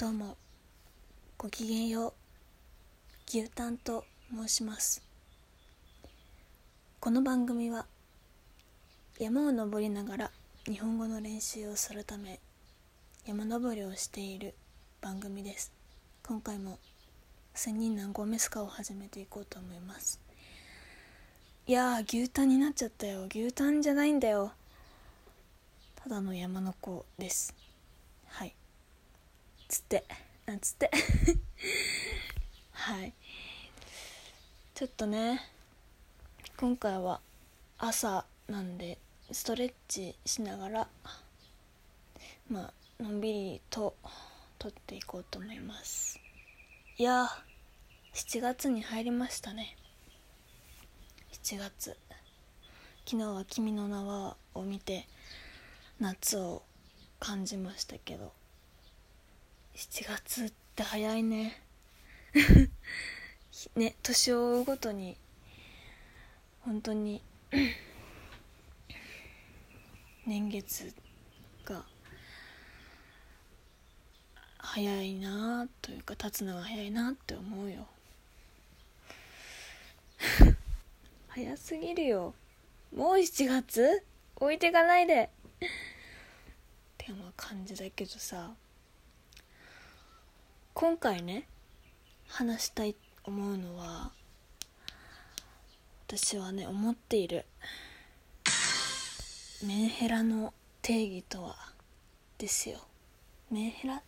どうもごきげんよう牛タンと申します。この番組は山を登りながら日本語の練習をするため山登りをしている番組です。今回も千人何合目スカを始めていこうと思います。いやー牛タンになっちゃったよ。牛タンじゃないんだよ。ただの山の子です。はい。つってなんつって。はい。ちょっとね今回は朝なんでストレッチしながらまあのんびりと撮っていこうと思います。いや7月に入りましたね。7月。昨日は「君の名は」を見て夏を感じましたけど。7月って早いね。ね年を追うごとに本当に 年月が早いなというか経つのが早いなって思うよ。早すぎるよ。もう7月？置いてかないで。ってまあ感じだけどさ。今回ね話したい思うのは私はね思っているメンヘラの定義とはですよ。メンヘラ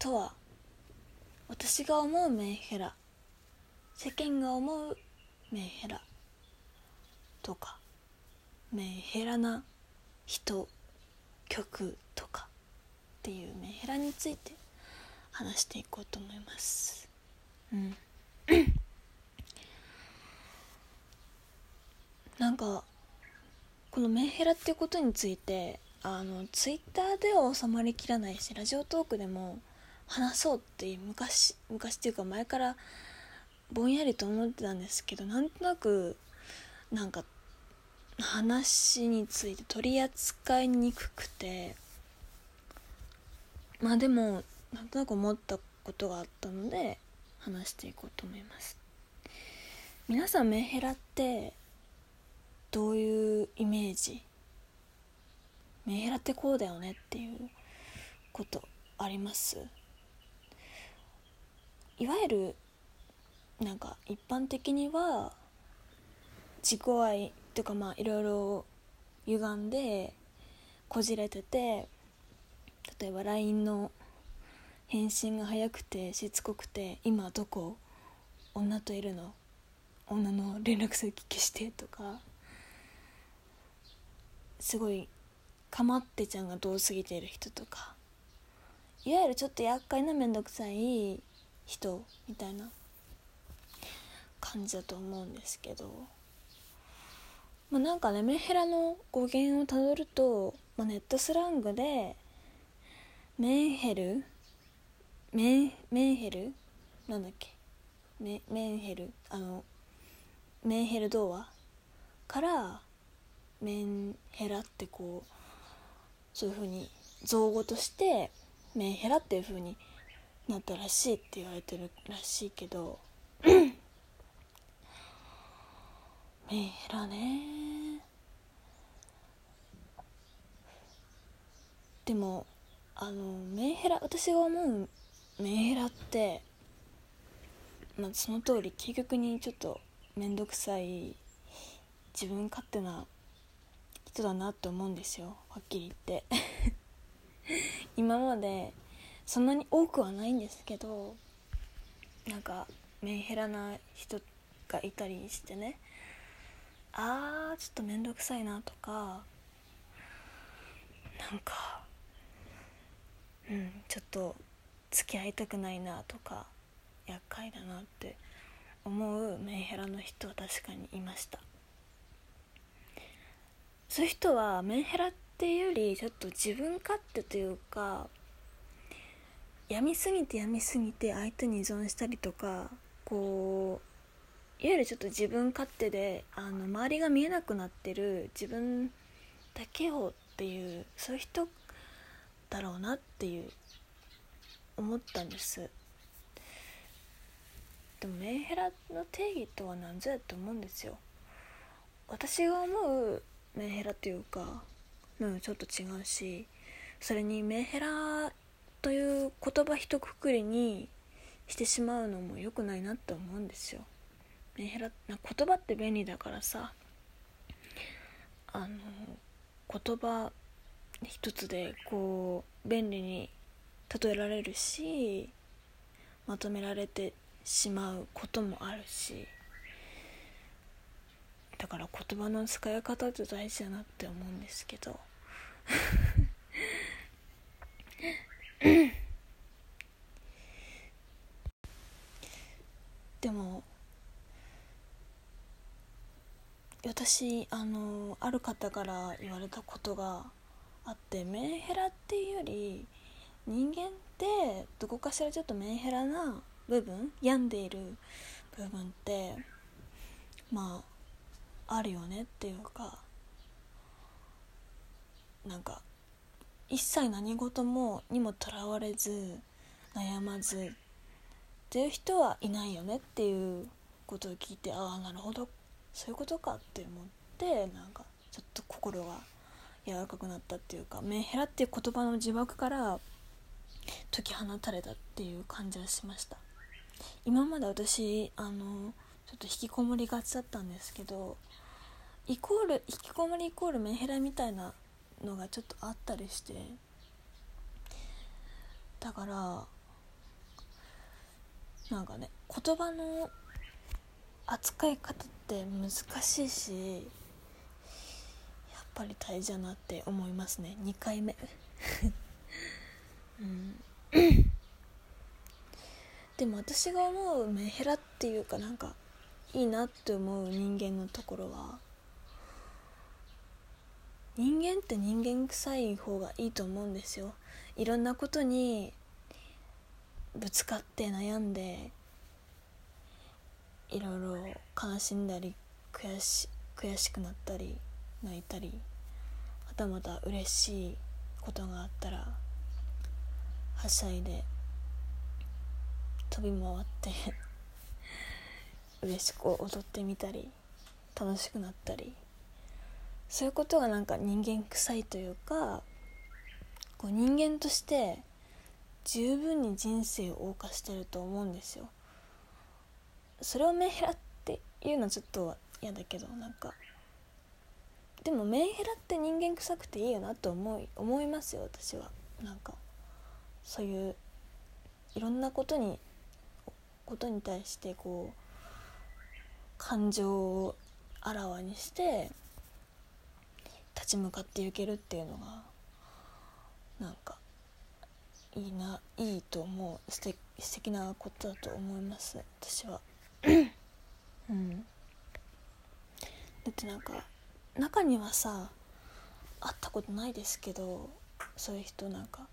とは私が思うメンヘラ世間が思うメンヘラとかメンヘラな人曲とかっていうメンヘラについて話していこうと思います。うん。なんかこのメンヘラっていうことについてあのツイッターでは収まりきらないしラジオトークでも話そうっていう昔昔っていうか前からぼんやりと思ってたんですけどなんとなくなんか話について取り扱いにくくてまあでもなんとなく思ったことがあったので話していこうと思います。皆さんメンヘラってどういうイメージ？メンヘラってこうだよねっていうことあります？いわゆるなんか一般的には自己愛とかまあいろいろ歪んでこじれてて例えば LINE の返信が早くてしつこくて「今どこ女といるの？女の連絡先消して」とか。すごいかまってちゃんが遠すぎてる人とか。いわゆるちょっと厄介な面倒くさい人みたいな感じだと思うんですけど、まあ、なんかねメンヘラの語源をたどると、まあ、ネットスラングでメンヘルメンメンヘル？なんだっけ？メメンヘル？あのメンヘル童話？からメンヘラってこうそういう風に造語としてメンヘラっていう風になったらしいって言われてるらしいけど メンヘラね。でもあのメンヘラ私が思うメンヘラってまあその通り究極にちょっと面倒くさい自分勝手な人だなって思うんですよ。はっきり言って。今までそんなに多くはないんですけどなんかメンヘラな人がいたりしてね。あーちょっと面倒くさいなとかなんかうんちょっと付き合いたくないなとか厄介だなって思うメンヘラの人は確かにいました。そういう人はメンヘラっていうよりちょっと自分勝手というか病みすぎて病みすぎて相手に依存したりとかこういわゆるちょっと自分勝手であの周りが見えなくなってる自分だけをっていうそういう人だろうなっていう思ったんです。でもメンヘラの定義とは何ぞやと思うんですよ。私が思うメンヘラっていうかうんちょっと違うしそれにメンヘラという言葉一括りにしてしまうのも良くないなって思うんですよ。メンヘラな言葉って便利だからさあの言葉一つでこう便利に例えられるしまとめられてしまうこともあるしだから言葉の使い方って大事だなって思うんですけど。でも私あのある方から言われたことがあってメンヘラっていうより人間ってどこかしらちょっとメンヘラな部分病んでいる部分ってまああるよねっていうかなんか一切何事もにもとらわれず悩まずっていう人はいないよねっていうことを聞いてああなるほど。そういうことかって思ってなんかちょっと心が柔らかくなったっていうかメンヘラっていう言葉の呪縛から解き放たれたっていう感じはしました。今まで私あのちょっと引きこもりがちだったんですけどイコール引きこもりイコールメンヘラみたいなのがちょっとあったりしてだからなんかね言葉の扱い方って難しいしやっぱり大事だなって思いますね。2回目。でも私が思うメンヘラっていうかなんかいいなって思う人間のところは人間って人間臭い方がいいと思うんですよ。いろんなことにぶつかって悩んでいろいろ悲しんだり悔し悔しくなったり泣いたりまたまた嬉しいことがあったらはしゃいで飛び回って嬉しく踊ってみたり楽しくなったりそういうことがなんか人間臭いというかこう人間として十分に人生を謳歌してると思うんですよ。それをメンヘラっていうのはちょっと嫌だけどなんかでもメンヘラって人間臭くていいよなと思い思いますよ私は。なんかそういういろんなことにことに対してこう感情をあらわにして立ち向かっていけるっていうのがなんかいいないいと思う素敵素敵なことだと思います私は。うん。だってなんか中にはさ会ったことないですけどそういう人なんか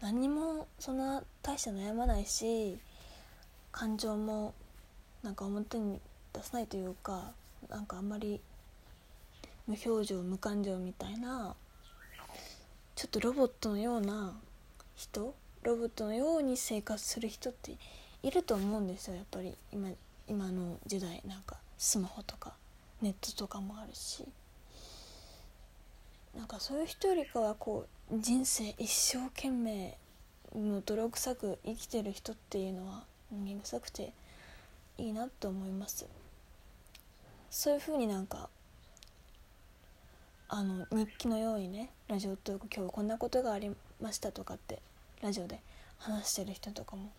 何もそんな大して悩まないし感情もなんか表に出さないというかなんかあんまり無表情無感情みたいなちょっとロボットのような人ロボットのように生活する人っていると思うんですよやっぱり。今今の時代なんかスマホとかネットとかもあるし。なんかそういう人よりかはこう人生一生懸命もう泥臭く生きてる人っていうのは人間臭くていいなと思います。そういうふうになんかあの日記のようにねラジオトーク今日こんなことがありましたとかってラジオで話してる人とかも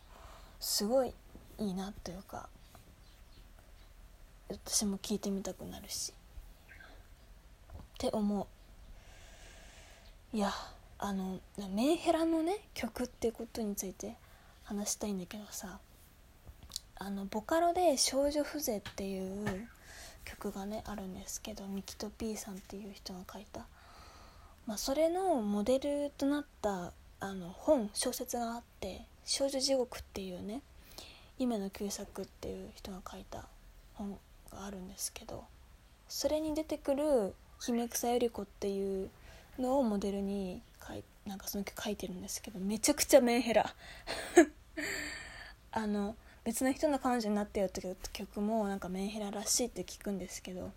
すごいいいなというか私も聞いてみたくなるしって思う。いやあのメンヘラのね曲ってことについて話したいんだけどさあのボカロで「少女風情」っていう曲がねあるんですけどミキと P さんっていう人が書いた、まあ、それのモデルとなったあの本小説があって「少女地獄」っていうね夢の旧作っていう人が書いた本があるんですけどそれに出てくる姫草百合子っていうのをモデルになんかその曲書いてるんですけどめちゃくちゃメンヘラ。あの別の人の彼女になってよって曲もなんかメンヘラらしいって聞くんですけど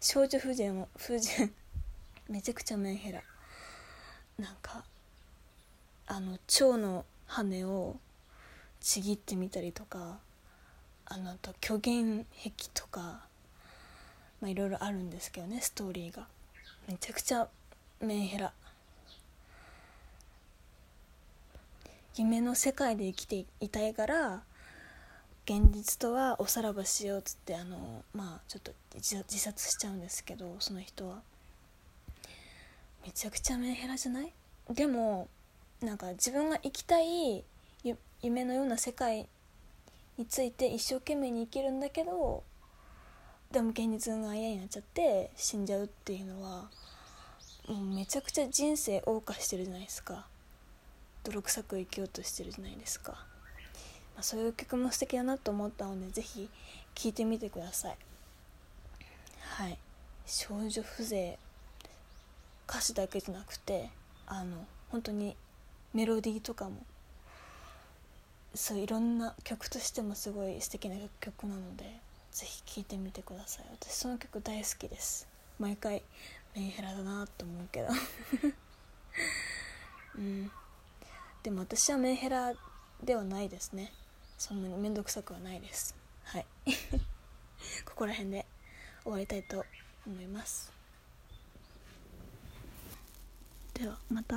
少女風情も風情めちゃくちゃメンヘラ。なんかあの蝶の羽をちぎってみたりとかあのと虚言癖とかまあいろいろあるんですけどねストーリーが。めちゃくちゃメンヘラ。夢の世界で生きていたいから現実とはおさらばしようっつってあのまあちょっと自殺しちゃうんですけどその人は。めちゃくちゃメンヘラじゃない？でもなんか自分が生きたい夢のような世界について一生懸命に生きるんだけどでも現実が嫌になっちゃって死んじゃうっていうのはもうめちゃくちゃ人生謳歌してるじゃないですか。泥臭く生きようとしてるじゃないですか、まあ、そういう曲も素敵だなと思ったので是非聴いてみてください。はい。少女風情歌詞だけじゃなくてあの本当にメロディーとかもそういろんな曲としてもすごい素敵な曲なのでぜひ聴いてみてください。私その曲大好きです。毎回メンヘラだなと思うけど。うん。でも私はメンヘラではないですね。そんなに面倒くさくはないです。はい。ここら辺で終わりたいと思います。ではまた。